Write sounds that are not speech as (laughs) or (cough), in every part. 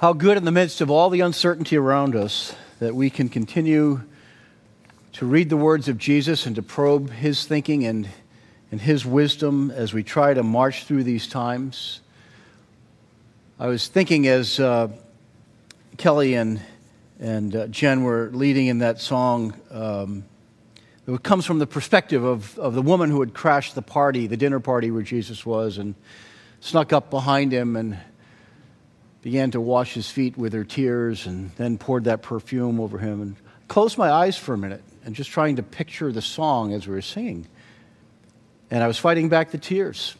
How good in the midst of all the uncertainty around us that we can continue to read the words of Jesus and to probe his thinking and, and his wisdom as we try to march through these times. I was thinking as uh, Kelly and, and uh, Jen were leading in that song, um, it comes from the perspective of, of the woman who had crashed the party, the dinner party where Jesus was, and snuck up behind him and began to wash his feet with her tears and then poured that perfume over him and closed my eyes for a minute and just trying to picture the song as we were singing. And I was fighting back the tears.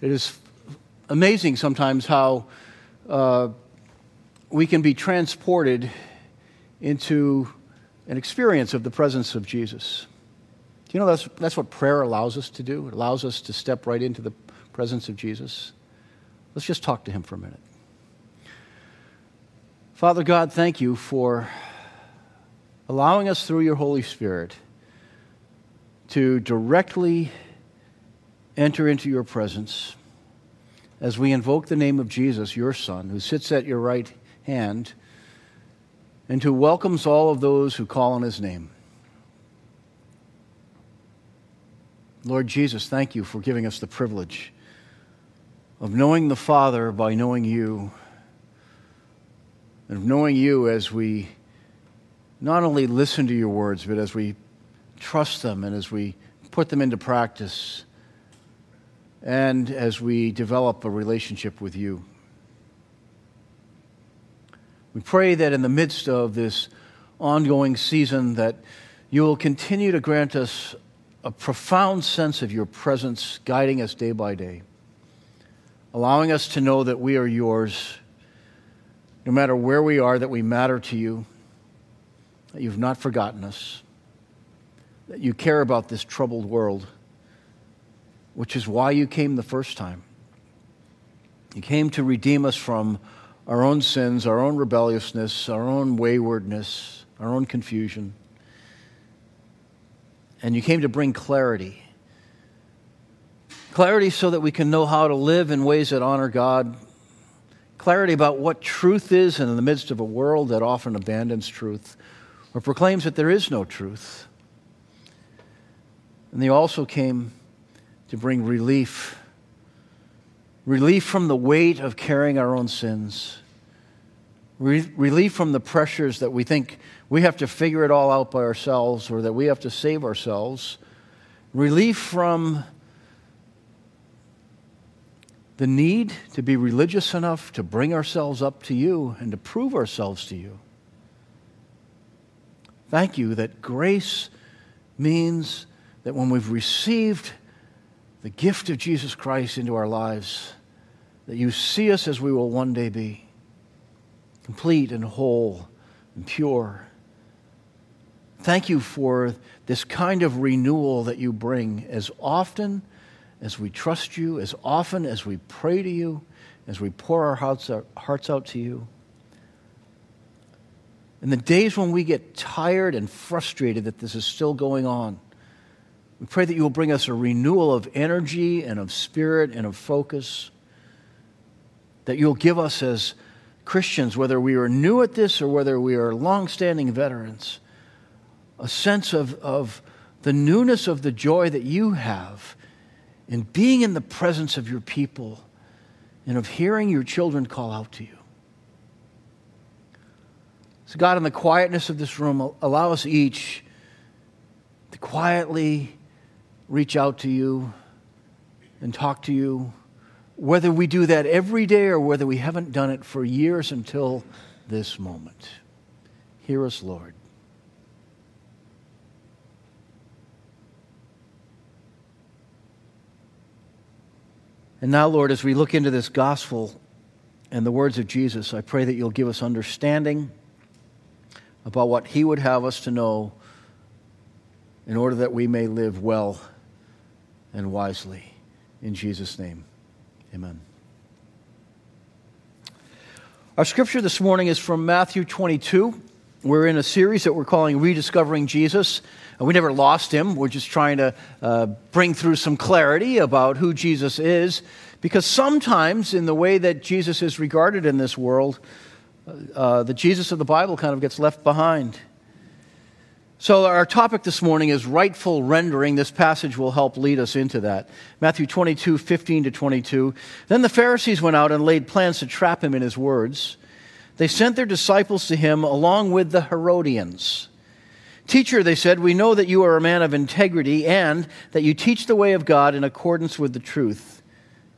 It is amazing sometimes how uh, we can be transported into an experience of the presence of Jesus. Do you know that's, that's what prayer allows us to do? It allows us to step right into the presence of Jesus. Let's just talk to him for a minute. Father God, thank you for allowing us through your Holy Spirit to directly enter into your presence as we invoke the name of Jesus, your Son, who sits at your right hand and who welcomes all of those who call on his name. Lord Jesus, thank you for giving us the privilege of knowing the Father by knowing you and of knowing you as we not only listen to your words, but as we trust them and as we put them into practice and as we develop a relationship with you. We pray that in the midst of this ongoing season that you will continue to grant us a profound sense of your presence guiding us day by day, allowing us to know that we are yours no matter where we are, that we matter to you, that you've not forgotten us, that you care about this troubled world, which is why you came the first time. You came to redeem us from our own sins, our own rebelliousness, our own waywardness, our own confusion. And you came to bring clarity. Clarity so that we can know how to live in ways that honor God clarity about what truth is in the midst of a world that often abandons truth or proclaims that there is no truth. And they also came to bring relief relief from the weight of carrying our own sins, Re- relief from the pressures that we think we have to figure it all out by ourselves or that we have to save ourselves, relief from the need to be religious enough to bring ourselves up to you and to prove ourselves to you. Thank you that grace means that when we've received the gift of Jesus Christ into our lives, that you see us as we will one day be, complete and whole and pure. Thank you for this kind of renewal that you bring as often as we trust you, as often as we pray to you, as we pour our hearts, our hearts out to you. In the days when we get tired and frustrated that this is still going on, we pray that you will bring us a renewal of energy and of spirit and of focus. That you'll give us as Christians, whether we are new at this or whether we are long-standing veterans, a sense of, of the newness of the joy that you have in being in the presence of your people and of hearing your children call out to you. So, God, in the quietness of this room, allow us each to quietly reach out to you and talk to you, whether we do that every day or whether we haven't done it for years until this moment. Hear us, Lord. And now, Lord, as we look into this gospel and the words of Jesus, I pray that you'll give us understanding about what he would have us to know in order that we may live well and wisely. In Jesus' name, amen. Our scripture this morning is from Matthew 22. We're in a series that we're calling Rediscovering Jesus. We never lost him. We're just trying to uh, bring through some clarity about who Jesus is. Because sometimes, in the way that Jesus is regarded in this world, uh, the Jesus of the Bible kind of gets left behind. So, our topic this morning is rightful rendering. This passage will help lead us into that. Matthew 22, 15 to 22. Then the Pharisees went out and laid plans to trap him in his words. They sent their disciples to him along with the Herodians. Teacher, they said, we know that you are a man of integrity and that you teach the way of God in accordance with the truth.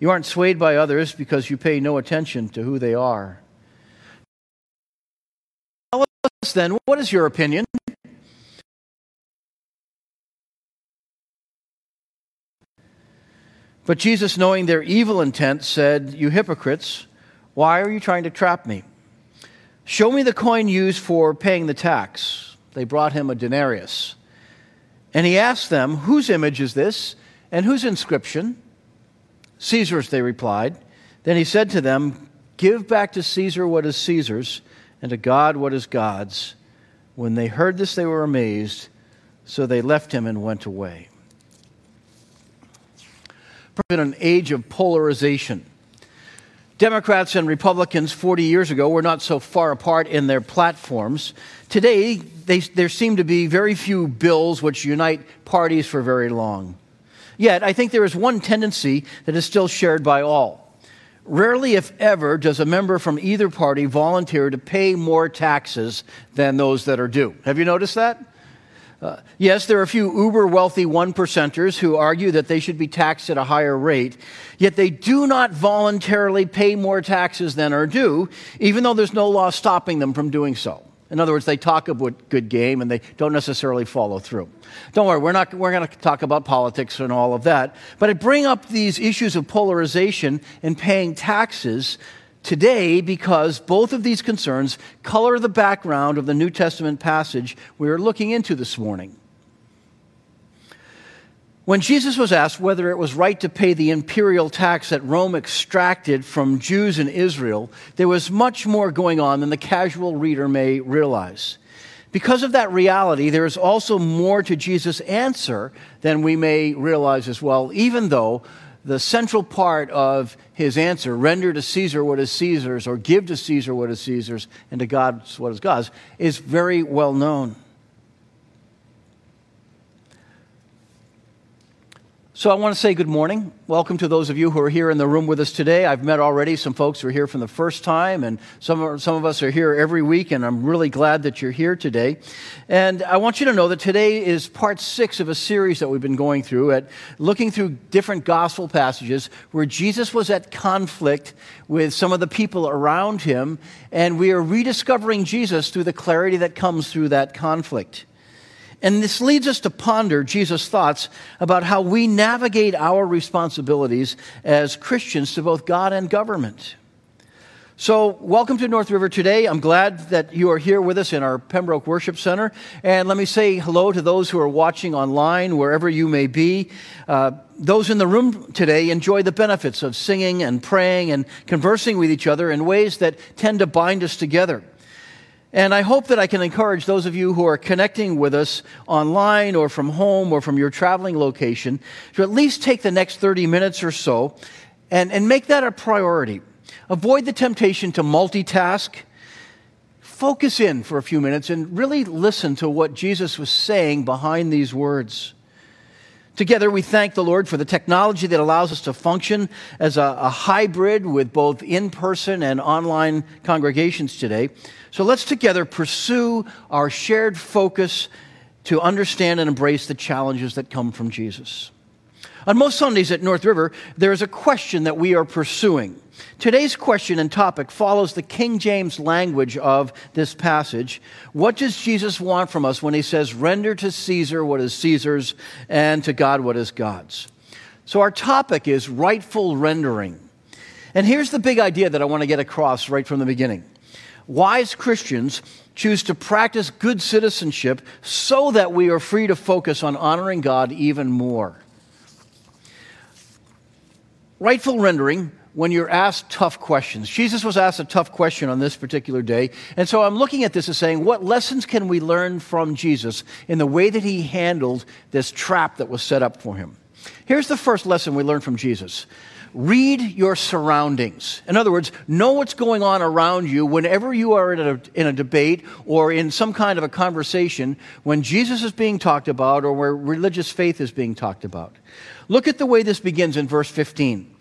You aren't swayed by others because you pay no attention to who they are. Tell us then, what is your opinion? But Jesus, knowing their evil intent, said, You hypocrites, why are you trying to trap me? Show me the coin used for paying the tax. They brought him a denarius. And he asked them, Whose image is this, and whose inscription? Caesar's, they replied. Then he said to them, Give back to Caesar what is Caesar's, and to God what is God's. When they heard this, they were amazed, so they left him and went away in an age of polarization. Democrats and Republicans 40 years ago were not so far apart in their platforms. Today, they, there seem to be very few bills which unite parties for very long. Yet, I think there is one tendency that is still shared by all. Rarely, if ever, does a member from either party volunteer to pay more taxes than those that are due. Have you noticed that? Uh, yes, there are a few uber wealthy one percenters who argue that they should be taxed at a higher rate, yet they do not voluntarily pay more taxes than are due, even though there's no law stopping them from doing so. In other words, they talk about good game and they don't necessarily follow through. Don't worry, we're not we're going to talk about politics and all of that, but I bring up these issues of polarization and paying taxes today because both of these concerns color the background of the New Testament passage we are looking into this morning. When Jesus was asked whether it was right to pay the imperial tax that Rome extracted from Jews in Israel, there was much more going on than the casual reader may realize. Because of that reality, there is also more to Jesus' answer than we may realize as well, even though the central part of his answer render to Caesar what is Caesar's, or give to Caesar what is Caesar's, and to God what is God's is very well known. So I want to say good morning. Welcome to those of you who are here in the room with us today. I've met already some folks who are here from the first time, and some, are, some of us are here every week, and I'm really glad that you're here today. And I want you to know that today is part six of a series that we've been going through at looking through different gospel passages where Jesus was at conflict with some of the people around him, and we are rediscovering Jesus through the clarity that comes through that conflict. And this leads us to ponder Jesus' thoughts about how we navigate our responsibilities as Christians to both God and government. So, welcome to North River today. I'm glad that you are here with us in our Pembroke Worship Center. And let me say hello to those who are watching online, wherever you may be. Uh, those in the room today enjoy the benefits of singing and praying and conversing with each other in ways that tend to bind us together. And I hope that I can encourage those of you who are connecting with us online or from home or from your traveling location to at least take the next 30 minutes or so and, and make that a priority. Avoid the temptation to multitask. Focus in for a few minutes and really listen to what Jesus was saying behind these words. Together, we thank the Lord for the technology that allows us to function as a, a hybrid with both in person and online congregations today. So let's together pursue our shared focus to understand and embrace the challenges that come from Jesus. On most Sundays at North River, there is a question that we are pursuing. Today's question and topic follows the King James language of this passage. What does Jesus want from us when he says, Render to Caesar what is Caesar's and to God what is God's? So, our topic is rightful rendering. And here's the big idea that I want to get across right from the beginning. Wise Christians choose to practice good citizenship so that we are free to focus on honoring God even more. Rightful rendering when you're asked tough questions. Jesus was asked a tough question on this particular day. And so I'm looking at this as saying, what lessons can we learn from Jesus in the way that he handled this trap that was set up for him? Here's the first lesson we learn from Jesus read your surroundings. In other words, know what's going on around you whenever you are in a, in a debate or in some kind of a conversation when Jesus is being talked about or where religious faith is being talked about. Look at the way this begins in verse 15.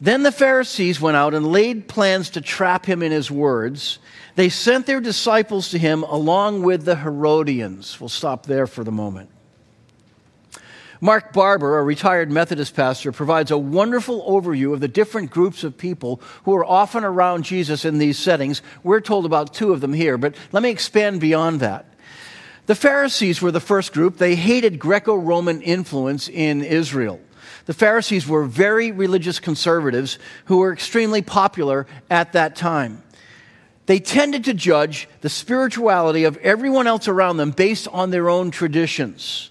Then the Pharisees went out and laid plans to trap him in his words. They sent their disciples to him along with the Herodians. We'll stop there for the moment. Mark Barber, a retired Methodist pastor, provides a wonderful overview of the different groups of people who are often around Jesus in these settings. We're told about two of them here, but let me expand beyond that. The Pharisees were the first group. They hated Greco Roman influence in Israel. The Pharisees were very religious conservatives who were extremely popular at that time. They tended to judge the spirituality of everyone else around them based on their own traditions.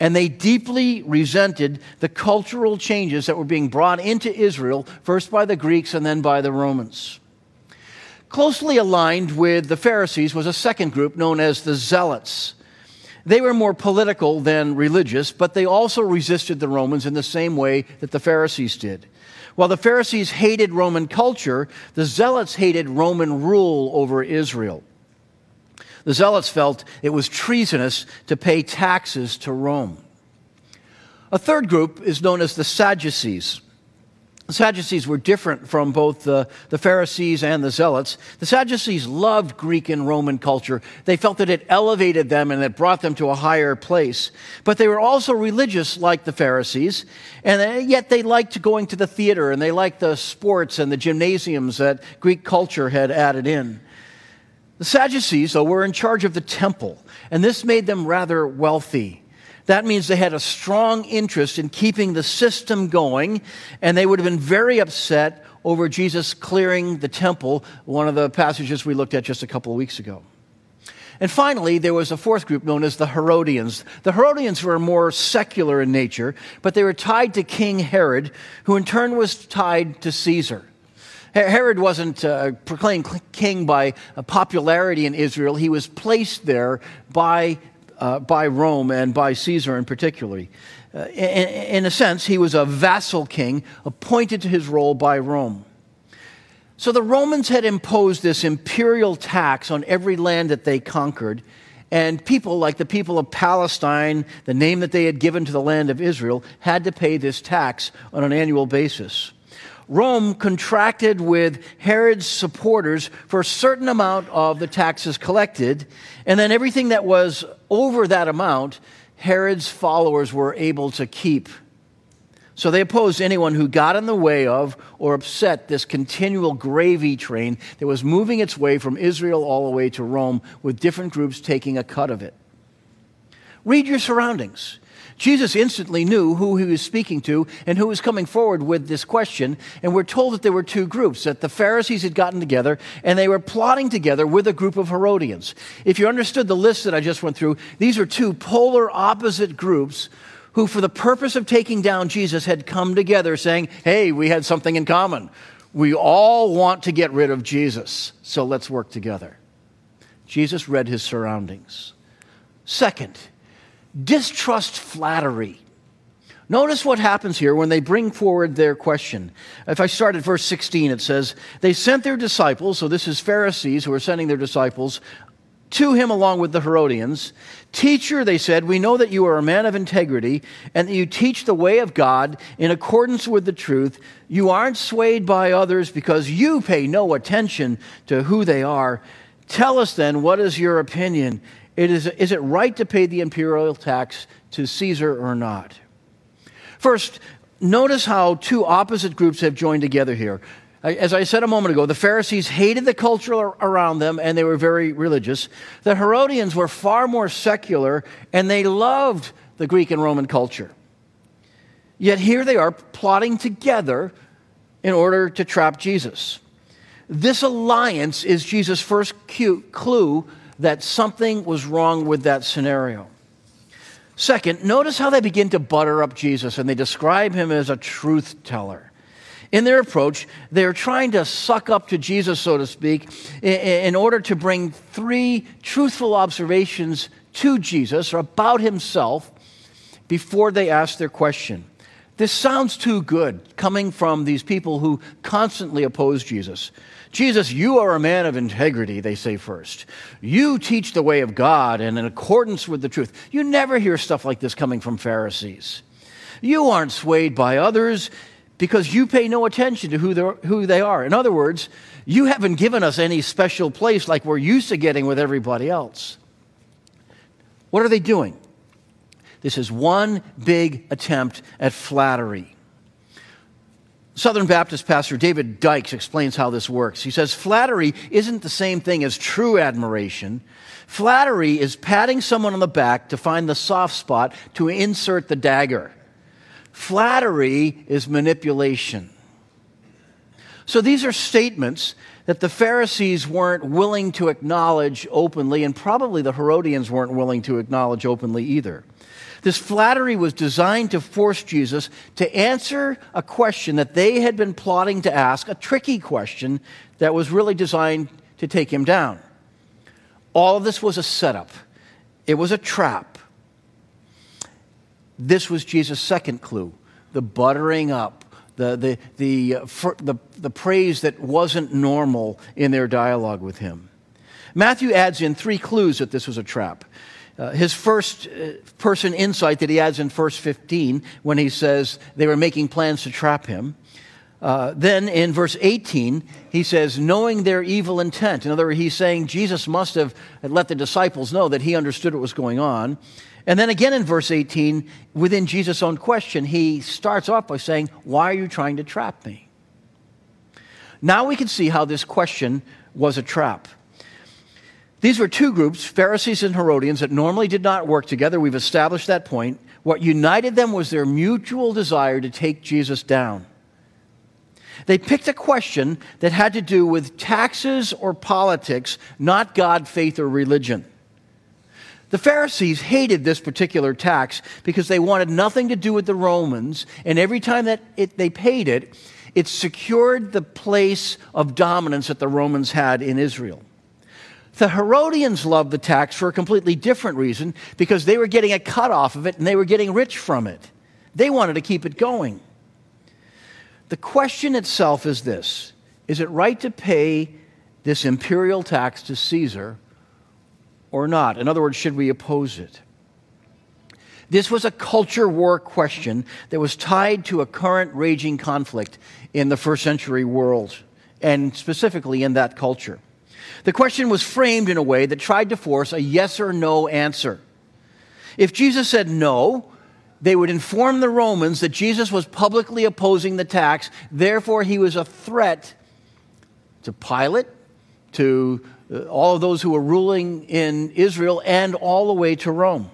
And they deeply resented the cultural changes that were being brought into Israel, first by the Greeks and then by the Romans. Closely aligned with the Pharisees was a second group known as the Zealots. They were more political than religious, but they also resisted the Romans in the same way that the Pharisees did. While the Pharisees hated Roman culture, the Zealots hated Roman rule over Israel. The Zealots felt it was treasonous to pay taxes to Rome. A third group is known as the Sadducees. The Sadducees were different from both the, the Pharisees and the Zealots. The Sadducees loved Greek and Roman culture. They felt that it elevated them and it brought them to a higher place. But they were also religious like the Pharisees, and uh, yet they liked going to the theater and they liked the sports and the gymnasiums that Greek culture had added in. The Sadducees, though, were in charge of the temple, and this made them rather wealthy. That means they had a strong interest in keeping the system going, and they would have been very upset over Jesus clearing the temple, one of the passages we looked at just a couple of weeks ago. And finally, there was a fourth group known as the Herodians. The Herodians were more secular in nature, but they were tied to King Herod, who in turn was tied to Caesar. Herod wasn't uh, proclaimed king by popularity in Israel. He was placed there by, uh, by Rome and by Caesar in particular. Uh, in, in a sense, he was a vassal king appointed to his role by Rome. So the Romans had imposed this imperial tax on every land that they conquered. And people, like the people of Palestine, the name that they had given to the land of Israel, had to pay this tax on an annual basis. Rome contracted with Herod's supporters for a certain amount of the taxes collected, and then everything that was over that amount, Herod's followers were able to keep. So they opposed anyone who got in the way of or upset this continual gravy train that was moving its way from Israel all the way to Rome, with different groups taking a cut of it. Read your surroundings. Jesus instantly knew who he was speaking to and who was coming forward with this question. And we're told that there were two groups, that the Pharisees had gotten together and they were plotting together with a group of Herodians. If you understood the list that I just went through, these are two polar opposite groups who, for the purpose of taking down Jesus, had come together saying, Hey, we had something in common. We all want to get rid of Jesus, so let's work together. Jesus read his surroundings. Second, distrust flattery. Notice what happens here when they bring forward their question. If I start at verse 16, it says, They sent their disciples, so this is Pharisees who are sending their disciples, to him along with the Herodians. Teacher, they said, we know that you are a man of integrity and that you teach the way of God in accordance with the truth. You aren't swayed by others because you pay no attention to who they are. Tell us then, what is your opinion? It is, is it right to pay the imperial tax to Caesar or not? First, notice how two opposite groups have joined together here. As I said a moment ago, the Pharisees hated the culture around them and they were very religious. The Herodians were far more secular and they loved the Greek and Roman culture. Yet here they are plotting together in order to trap Jesus. This alliance is Jesus' first clue that something was wrong with that scenario. Second, notice how they begin to butter up Jesus and they describe him as a truth teller. In their approach, they're trying to suck up to Jesus, so to speak, in order to bring three truthful observations to Jesus or about himself before they ask their question. This sounds too good coming from these people who constantly oppose Jesus. Jesus, you are a man of integrity, they say first. You teach the way of God and in accordance with the truth. You never hear stuff like this coming from Pharisees. You aren't swayed by others because you pay no attention to who, who they are. In other words, you haven't given us any special place like we're used to getting with everybody else. What are they doing? This is one big attempt at flattery. Southern Baptist pastor David Dykes explains how this works. He says, Flattery isn't the same thing as true admiration. Flattery is patting someone on the back to find the soft spot to insert the dagger. Flattery is manipulation. So these are statements that the Pharisees weren't willing to acknowledge openly, and probably the Herodians weren't willing to acknowledge openly either. This flattery was designed to force Jesus to answer a question that they had been plotting to ask, a tricky question that was really designed to take him down. All of this was a setup, it was a trap. This was Jesus' second clue the buttering up, the, the, the, uh, the, the praise that wasn't normal in their dialogue with him. Matthew adds in three clues that this was a trap. Uh, his first uh, person insight that he adds in verse 15 when he says they were making plans to trap him. Uh, then in verse 18, he says, knowing their evil intent. In other words, he's saying Jesus must have let the disciples know that he understood what was going on. And then again in verse 18, within Jesus' own question, he starts off by saying, Why are you trying to trap me? Now we can see how this question was a trap. These were two groups, Pharisees and Herodians, that normally did not work together. We've established that point. What united them was their mutual desire to take Jesus down. They picked a question that had to do with taxes or politics, not God, faith, or religion. The Pharisees hated this particular tax because they wanted nothing to do with the Romans, and every time that it, they paid it, it secured the place of dominance that the Romans had in Israel. The Herodians loved the tax for a completely different reason because they were getting a cut off of it and they were getting rich from it. They wanted to keep it going. The question itself is this Is it right to pay this imperial tax to Caesar or not? In other words, should we oppose it? This was a culture war question that was tied to a current raging conflict in the first century world, and specifically in that culture. The question was framed in a way that tried to force a yes or no answer. If Jesus said no, they would inform the Romans that Jesus was publicly opposing the tax, therefore, he was a threat to Pilate, to uh, all of those who were ruling in Israel, and all the way to Rome.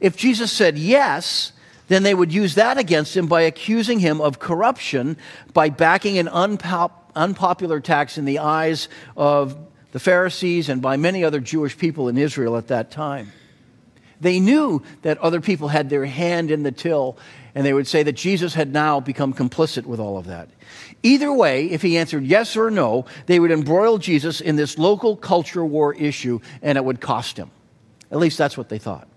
If Jesus said yes, then they would use that against him by accusing him of corruption by backing an unpop- unpopular tax in the eyes of the Pharisees and by many other Jewish people in Israel at that time. They knew that other people had their hand in the till, and they would say that Jesus had now become complicit with all of that. Either way, if he answered yes or no, they would embroil Jesus in this local culture war issue, and it would cost him. At least that's what they thought.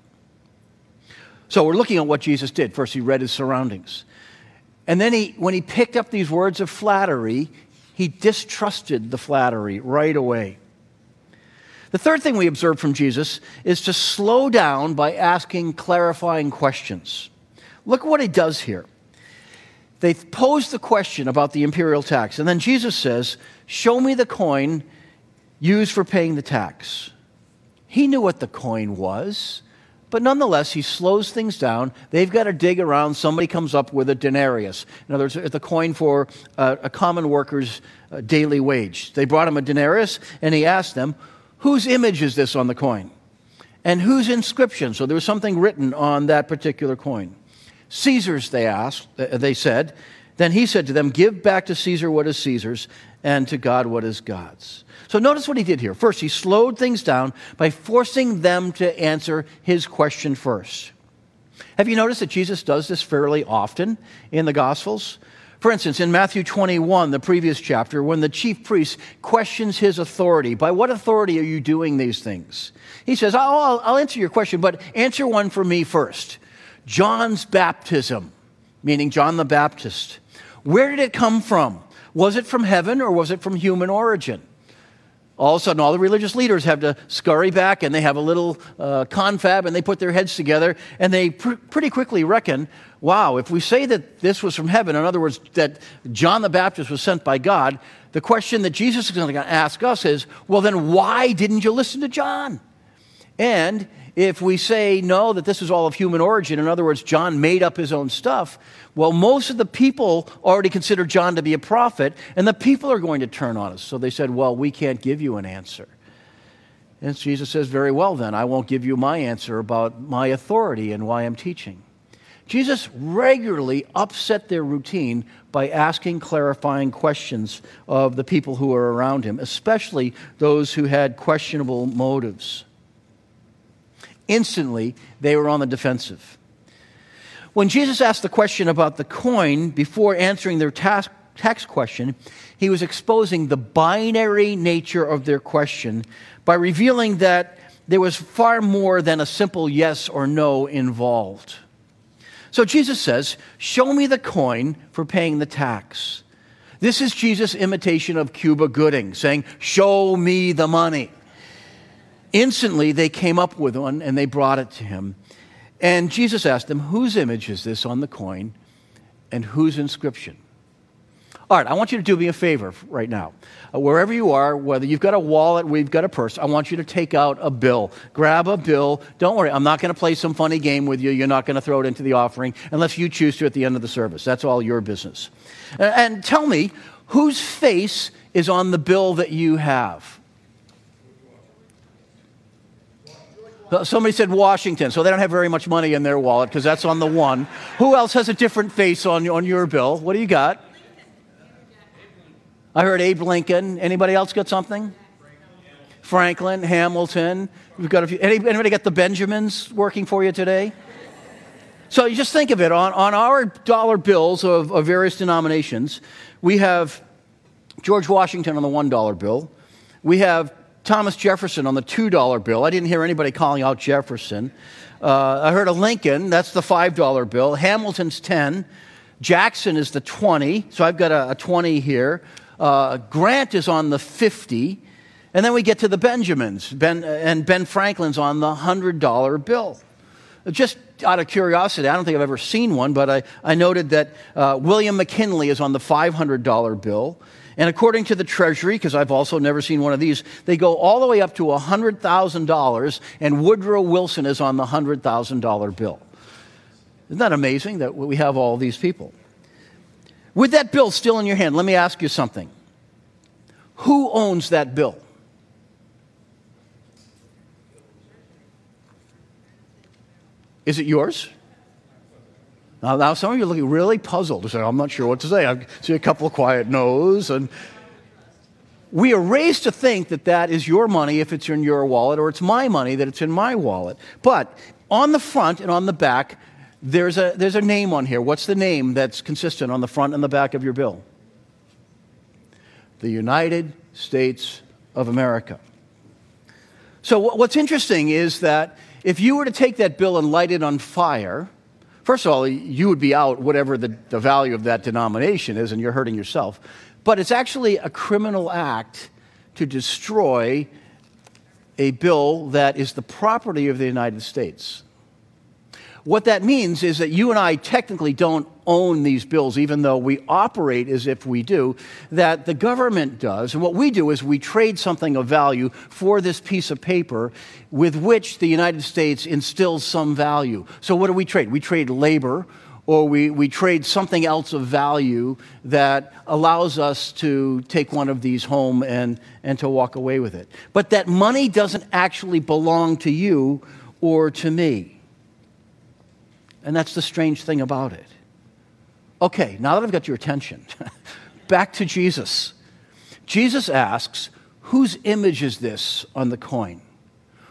So we're looking at what Jesus did. First, he read his surroundings. And then he, when he picked up these words of flattery, he distrusted the flattery right away. The third thing we observe from Jesus is to slow down by asking clarifying questions. Look what he does here. They pose the question about the imperial tax, and then Jesus says, Show me the coin used for paying the tax. He knew what the coin was. But nonetheless, he slows things down. They've got to dig around. Somebody comes up with a denarius. In other words, the coin for uh, a common worker's uh, daily wage. They brought him a denarius, and he asked them, Whose image is this on the coin? And whose inscription? So there was something written on that particular coin. Caesar's, they asked, uh, they said. Then he said to them, Give back to Caesar what is Caesar's, and to God what is God's. So notice what he did here. First, he slowed things down by forcing them to answer his question first. Have you noticed that Jesus does this fairly often in the Gospels? For instance, in Matthew 21, the previous chapter, when the chief priest questions his authority, by what authority are you doing these things? He says, I'll, I'll answer your question, but answer one for me first. John's baptism meaning John the Baptist. Where did it come from? Was it from heaven or was it from human origin? All of a sudden, all the religious leaders have to scurry back and they have a little uh, confab and they put their heads together and they pr- pretty quickly reckon wow, if we say that this was from heaven, in other words, that John the Baptist was sent by God, the question that Jesus is going to ask us is well, then why didn't you listen to John? And if we say no, that this is all of human origin, in other words, John made up his own stuff, well, most of the people already consider John to be a prophet, and the people are going to turn on us. So they said, well, we can't give you an answer. And Jesus says, very well, then, I won't give you my answer about my authority and why I'm teaching. Jesus regularly upset their routine by asking clarifying questions of the people who were around him, especially those who had questionable motives. Instantly, they were on the defensive. When Jesus asked the question about the coin before answering their task, tax question, he was exposing the binary nature of their question by revealing that there was far more than a simple yes or no involved. So Jesus says, Show me the coin for paying the tax. This is Jesus' imitation of Cuba Gooding, saying, Show me the money. Instantly, they came up with one and they brought it to him. And Jesus asked them, Whose image is this on the coin and whose inscription? All right, I want you to do me a favor right now. Uh, wherever you are, whether you've got a wallet, we've got a purse, I want you to take out a bill. Grab a bill. Don't worry, I'm not going to play some funny game with you. You're not going to throw it into the offering unless you choose to at the end of the service. That's all your business. And tell me, whose face is on the bill that you have? Somebody said Washington, so they don't have very much money in their wallet because that's on the one. Who else has a different face on, on your bill? What do you got? I heard Abe Lincoln. Anybody else got something? Franklin, Hamilton. We've got a few. Anybody got the Benjamins working for you today? So you just think of it on, on our dollar bills of, of various denominations, we have George Washington on the $1 bill. We have Thomas Jefferson on the $2 bill. I didn't hear anybody calling out Jefferson. Uh, I heard a Lincoln, that's the $5 bill. Hamilton's 10. Jackson is the 20, so I've got a, a 20 here. Uh, Grant is on the 50. And then we get to the Benjamins, ben, and Ben Franklin's on the $100 bill. Just out of curiosity, I don't think I've ever seen one, but I, I noted that uh, William McKinley is on the $500 bill. And according to the Treasury, because I've also never seen one of these, they go all the way up to $100,000, and Woodrow Wilson is on the $100,000 bill. Isn't that amazing that we have all these people? With that bill still in your hand, let me ask you something. Who owns that bill? Is it yours? Now, now some of you are looking really puzzled. Say, I'm not sure what to say. I see a couple of quiet no's. And we are raised to think that that is your money if it's in your wallet, or it's my money that it's in my wallet. But on the front and on the back, there's a, there's a name on here. What's the name that's consistent on the front and the back of your bill? The United States of America. So, what's interesting is that if you were to take that bill and light it on fire, First of all, you would be out whatever the, the value of that denomination is, and you're hurting yourself. But it's actually a criminal act to destroy a bill that is the property of the United States. What that means is that you and I technically don't own these bills, even though we operate as if we do, that the government does. And what we do is we trade something of value for this piece of paper with which the United States instills some value. So, what do we trade? We trade labor or we, we trade something else of value that allows us to take one of these home and, and to walk away with it. But that money doesn't actually belong to you or to me. And that's the strange thing about it. Okay, now that I've got your attention, (laughs) back to Jesus. Jesus asks, Whose image is this on the coin?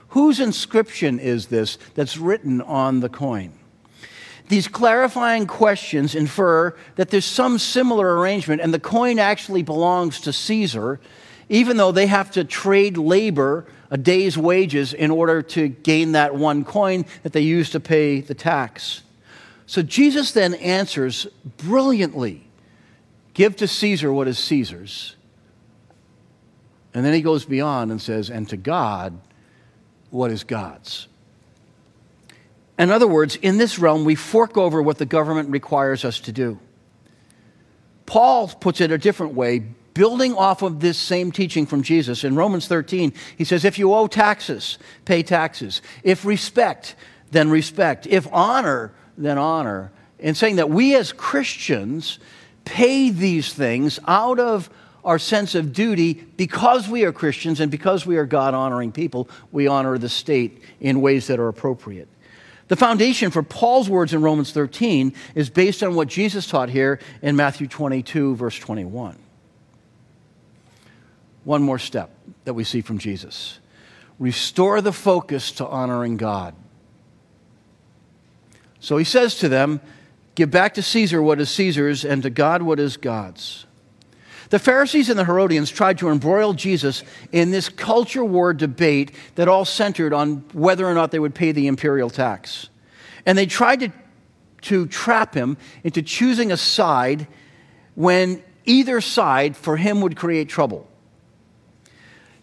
Whose inscription is this that's written on the coin? These clarifying questions infer that there's some similar arrangement and the coin actually belongs to Caesar, even though they have to trade labor, a day's wages, in order to gain that one coin that they use to pay the tax. So Jesus then answers brilliantly Give to Caesar what is Caesar's. And then he goes beyond and says, And to God what is God's. In other words, in this realm, we fork over what the government requires us to do. Paul puts it a different way, building off of this same teaching from Jesus. In Romans 13, he says, If you owe taxes, pay taxes. If respect, then respect. If honor, then honor. And saying that we as Christians pay these things out of our sense of duty because we are Christians and because we are God honoring people, we honor the state in ways that are appropriate. The foundation for Paul's words in Romans 13 is based on what Jesus taught here in Matthew 22, verse 21. One more step that we see from Jesus restore the focus to honoring God. So he says to them, Give back to Caesar what is Caesar's, and to God what is God's. The Pharisees and the Herodians tried to embroil Jesus in this culture war debate that all centered on whether or not they would pay the imperial tax. And they tried to, to trap him into choosing a side when either side for him would create trouble.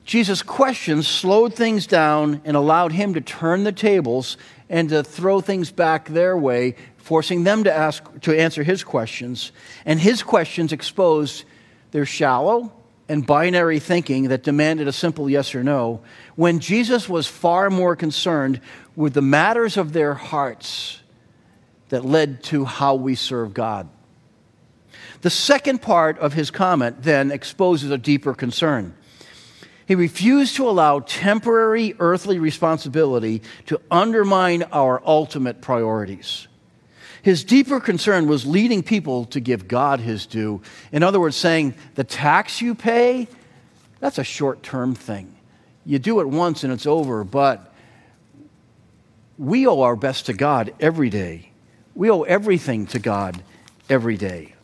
Jesus' questions slowed things down and allowed him to turn the tables and to throw things back their way, forcing them to ask to answer his questions. And his questions exposed their shallow and binary thinking that demanded a simple yes or no, when Jesus was far more concerned with the matters of their hearts that led to how we serve God. The second part of his comment then exposes a deeper concern. He refused to allow temporary earthly responsibility to undermine our ultimate priorities. His deeper concern was leading people to give God his due. In other words, saying, the tax you pay, that's a short term thing. You do it once and it's over, but we owe our best to God every day. We owe everything to God every day.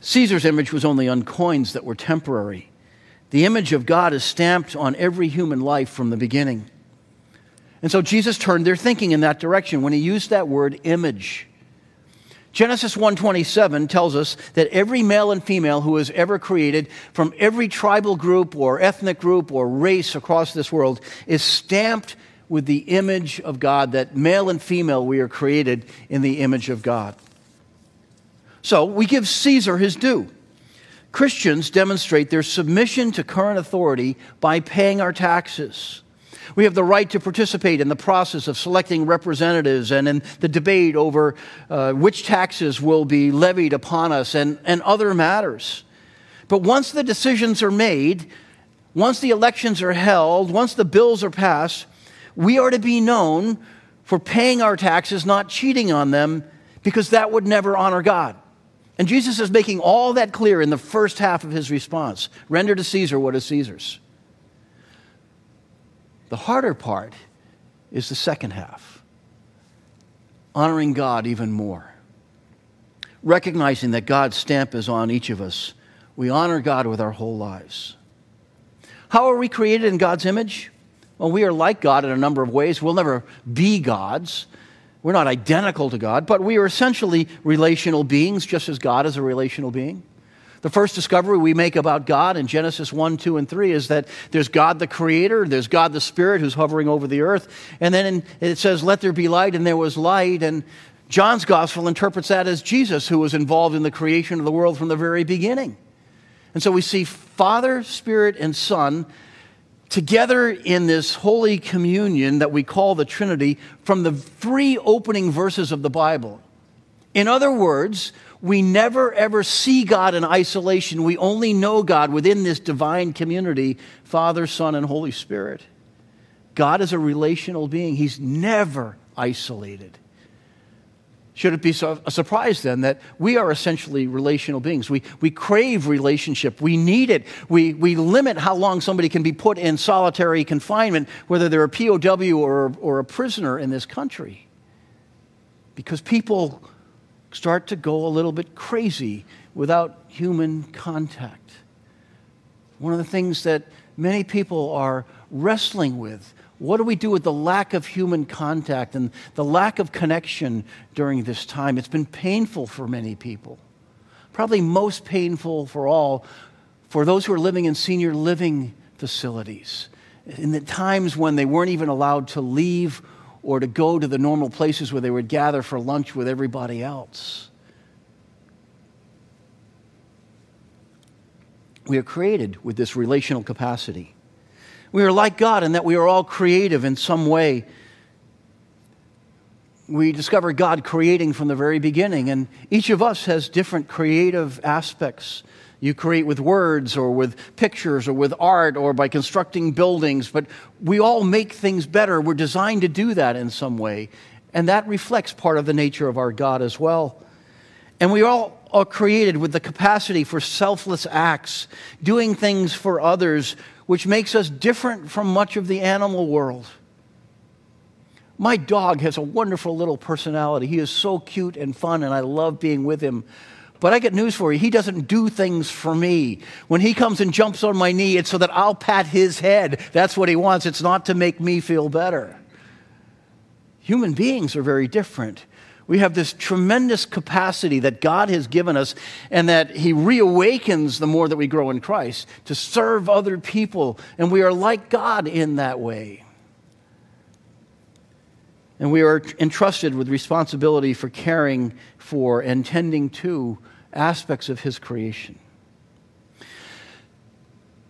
Caesar's image was only on coins that were temporary. The image of God is stamped on every human life from the beginning. And so Jesus turned their thinking in that direction when he used that word image. Genesis 1:27 tells us that every male and female who is ever created from every tribal group or ethnic group or race across this world is stamped with the image of God that male and female we are created in the image of God. So, we give Caesar his due. Christians demonstrate their submission to current authority by paying our taxes. We have the right to participate in the process of selecting representatives and in the debate over uh, which taxes will be levied upon us and, and other matters. But once the decisions are made, once the elections are held, once the bills are passed, we are to be known for paying our taxes, not cheating on them, because that would never honor God. And Jesus is making all that clear in the first half of his response render to Caesar what is Caesar's. The harder part is the second half honoring God even more. Recognizing that God's stamp is on each of us, we honor God with our whole lives. How are we created in God's image? Well, we are like God in a number of ways. We'll never be gods. We're not identical to God, but we are essentially relational beings, just as God is a relational being. The first discovery we make about God in Genesis 1, 2, and 3 is that there's God the Creator, there's God the Spirit who's hovering over the earth, and then it says, Let there be light, and there was light. And John's Gospel interprets that as Jesus, who was involved in the creation of the world from the very beginning. And so we see Father, Spirit, and Son together in this holy communion that we call the Trinity from the three opening verses of the Bible. In other words, we never ever see God in isolation. We only know God within this divine community Father, Son, and Holy Spirit. God is a relational being, He's never isolated. Should it be a surprise then that we are essentially relational beings? We, we crave relationship. We need it. We, we limit how long somebody can be put in solitary confinement, whether they're a POW or, or a prisoner in this country. Because people start to go a little bit crazy without human contact. One of the things that many people are wrestling with What do we do with the lack of human contact and the lack of connection during this time? It's been painful for many people. Probably most painful for all for those who are living in senior living facilities. In the times when they weren't even allowed to leave or to go to the normal places where they would gather for lunch with everybody else. We are created with this relational capacity. We are like God in that we are all creative in some way. We discover God creating from the very beginning, and each of us has different creative aspects. You create with words or with pictures or with art or by constructing buildings, but we all make things better. We're designed to do that in some way, and that reflects part of the nature of our God as well. And we all are created with the capacity for selfless acts, doing things for others which makes us different from much of the animal world. My dog has a wonderful little personality. He is so cute and fun, and I love being with him. But I get news for you. He doesn't do things for me. When he comes and jumps on my knee, it's so that I'll pat his head. That's what he wants. It's not to make me feel better. Human beings are very different. We have this tremendous capacity that God has given us and that He reawakens the more that we grow in Christ to serve other people. And we are like God in that way. And we are entrusted with responsibility for caring for and tending to aspects of His creation.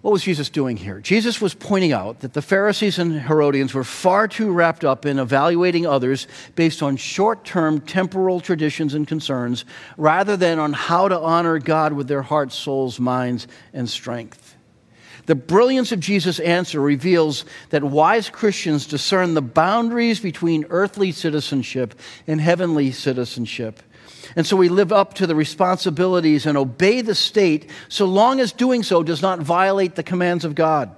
What was Jesus doing here? Jesus was pointing out that the Pharisees and Herodians were far too wrapped up in evaluating others based on short term temporal traditions and concerns rather than on how to honor God with their hearts, souls, minds, and strength. The brilliance of Jesus' answer reveals that wise Christians discern the boundaries between earthly citizenship and heavenly citizenship and so we live up to the responsibilities and obey the state so long as doing so does not violate the commands of God.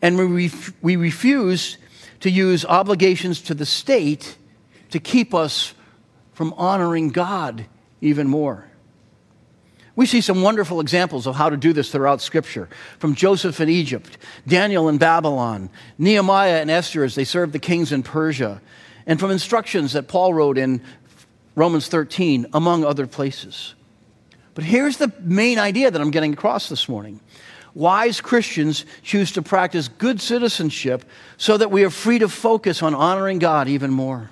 And we, ref- we refuse to use obligations to the state to keep us from honoring God even more. We see some wonderful examples of how to do this throughout Scripture from Joseph in Egypt, Daniel in Babylon, Nehemiah and Esther as they served the kings in Persia, and from instructions that Paul wrote in Romans 13, among other places. But here's the main idea that I'm getting across this morning. Wise Christians choose to practice good citizenship so that we are free to focus on honoring God even more.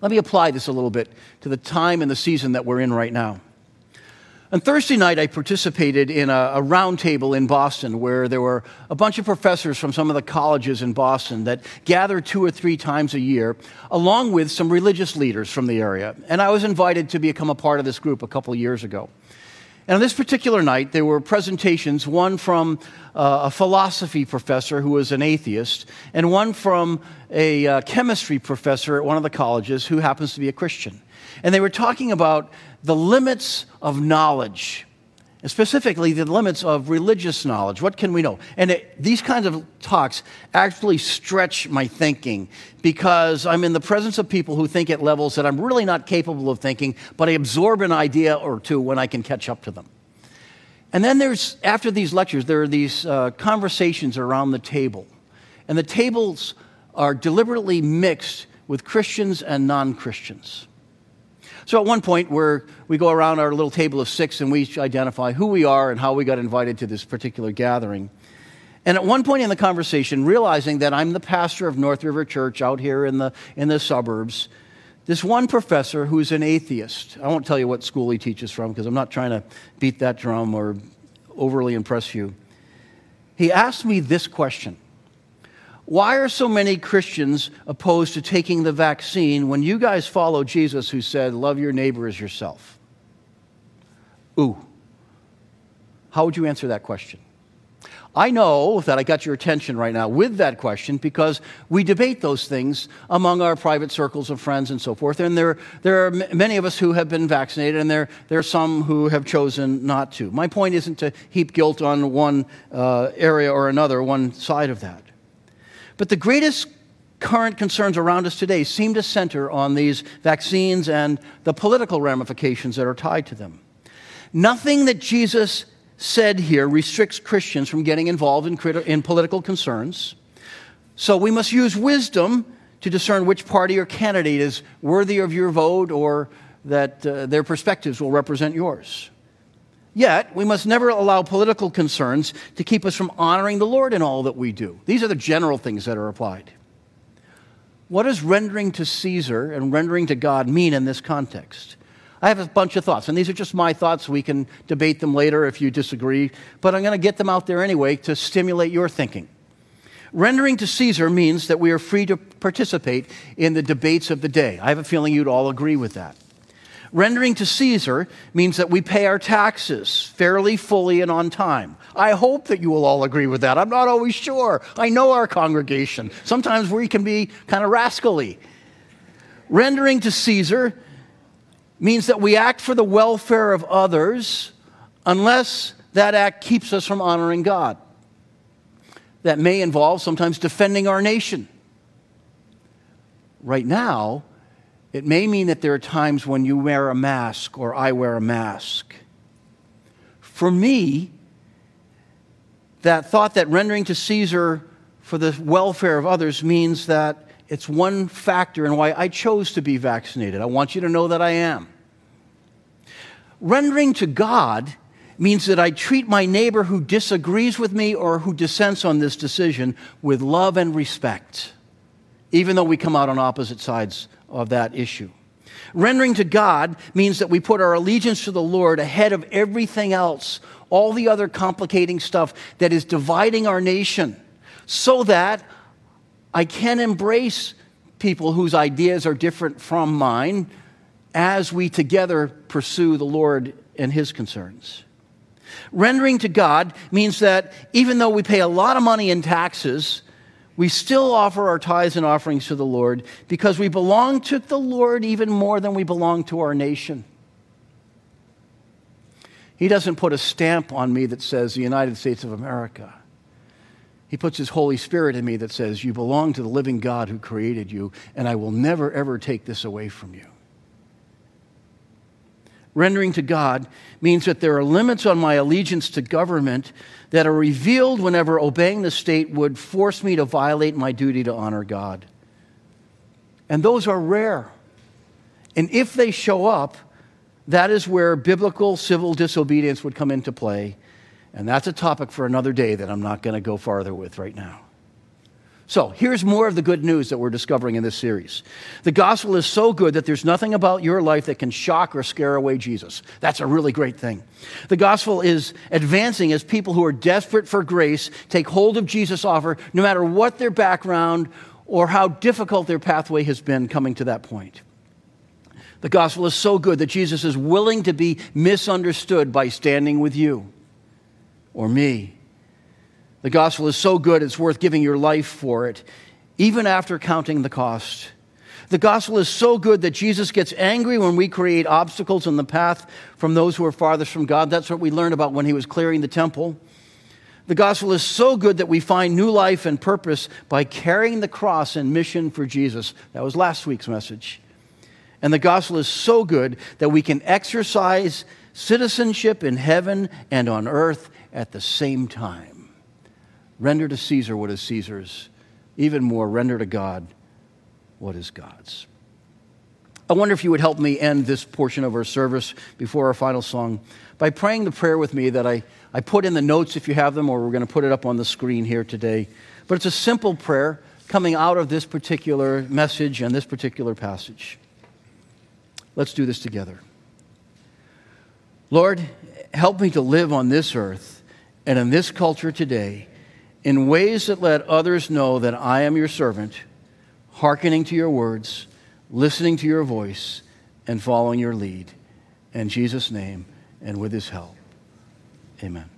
Let me apply this a little bit to the time and the season that we're in right now. On Thursday night, I participated in a, a roundtable in Boston where there were a bunch of professors from some of the colleges in Boston that gather two or three times a year, along with some religious leaders from the area. And I was invited to become a part of this group a couple of years ago. And on this particular night, there were presentations one from uh, a philosophy professor who was an atheist, and one from a uh, chemistry professor at one of the colleges who happens to be a Christian. And they were talking about the limits of knowledge, specifically the limits of religious knowledge. What can we know? And it, these kinds of talks actually stretch my thinking because I'm in the presence of people who think at levels that I'm really not capable of thinking, but I absorb an idea or two when I can catch up to them. And then there's, after these lectures, there are these uh, conversations around the table. And the tables are deliberately mixed with Christians and non Christians. So at one point, where we go around our little table of six and we identify who we are and how we got invited to this particular gathering. And at one point in the conversation, realizing that I'm the pastor of North River Church out here in the, in the suburbs, this one professor who's an atheist, I won't tell you what school he teaches from because I'm not trying to beat that drum or overly impress you. He asked me this question why are so many Christians opposed to taking the vaccine when you guys follow Jesus who said, Love your neighbor as yourself? Ooh. How would you answer that question? I know that I got your attention right now with that question because we debate those things among our private circles of friends and so forth. And there, there are many of us who have been vaccinated, and there, there are some who have chosen not to. My point isn't to heap guilt on one uh, area or another, one side of that. But the greatest current concerns around us today seem to center on these vaccines and the political ramifications that are tied to them. Nothing that Jesus said here restricts Christians from getting involved in, in political concerns. So we must use wisdom to discern which party or candidate is worthy of your vote or that uh, their perspectives will represent yours. Yet, we must never allow political concerns to keep us from honoring the Lord in all that we do. These are the general things that are applied. What does rendering to Caesar and rendering to God mean in this context? I have a bunch of thoughts, and these are just my thoughts. We can debate them later if you disagree, but I'm going to get them out there anyway to stimulate your thinking. Rendering to Caesar means that we are free to participate in the debates of the day. I have a feeling you'd all agree with that. Rendering to Caesar means that we pay our taxes fairly, fully, and on time. I hope that you will all agree with that. I'm not always sure. I know our congregation. Sometimes we can be kind of rascally. Rendering to Caesar means that we act for the welfare of others unless that act keeps us from honoring God. That may involve sometimes defending our nation. Right now, it may mean that there are times when you wear a mask or I wear a mask. For me, that thought that rendering to Caesar for the welfare of others means that it's one factor in why I chose to be vaccinated. I want you to know that I am. Rendering to God means that I treat my neighbor who disagrees with me or who dissents on this decision with love and respect, even though we come out on opposite sides of that issue. Rendering to God means that we put our allegiance to the Lord ahead of everything else, all the other complicating stuff that is dividing our nation, so that I can embrace people whose ideas are different from mine as we together pursue the Lord and His concerns. Rendering to God means that even though we pay a lot of money in taxes, we still offer our tithes and offerings to the Lord because we belong to the Lord even more than we belong to our nation. He doesn't put a stamp on me that says the United States of America. He puts His Holy Spirit in me that says, You belong to the living God who created you, and I will never, ever take this away from you. Rendering to God means that there are limits on my allegiance to government that are revealed whenever obeying the state would force me to violate my duty to honor God. And those are rare. And if they show up, that is where biblical civil disobedience would come into play. And that's a topic for another day that I'm not going to go farther with right now. So here's more of the good news that we're discovering in this series. The gospel is so good that there's nothing about your life that can shock or scare away Jesus. That's a really great thing. The gospel is advancing as people who are desperate for grace take hold of Jesus' offer, no matter what their background or how difficult their pathway has been coming to that point. The gospel is so good that Jesus is willing to be misunderstood by standing with you or me the gospel is so good, it's worth giving your life for it, even after counting the cost. The gospel is so good that Jesus gets angry when we create obstacles in the path from those who are farthest from God. That's what we learned about when he was clearing the temple. The gospel is so good that we find new life and purpose by carrying the cross and mission for Jesus. That was last week's message. And the gospel is so good that we can exercise citizenship in heaven and on earth at the same time. Render to Caesar what is Caesar's. Even more, render to God what is God's. I wonder if you would help me end this portion of our service before our final song by praying the prayer with me that I, I put in the notes if you have them, or we're going to put it up on the screen here today. But it's a simple prayer coming out of this particular message and this particular passage. Let's do this together. Lord, help me to live on this earth and in this culture today in ways that let others know that I am your servant, hearkening to your words, listening to your voice, and following your lead. In Jesus' name and with his help. Amen.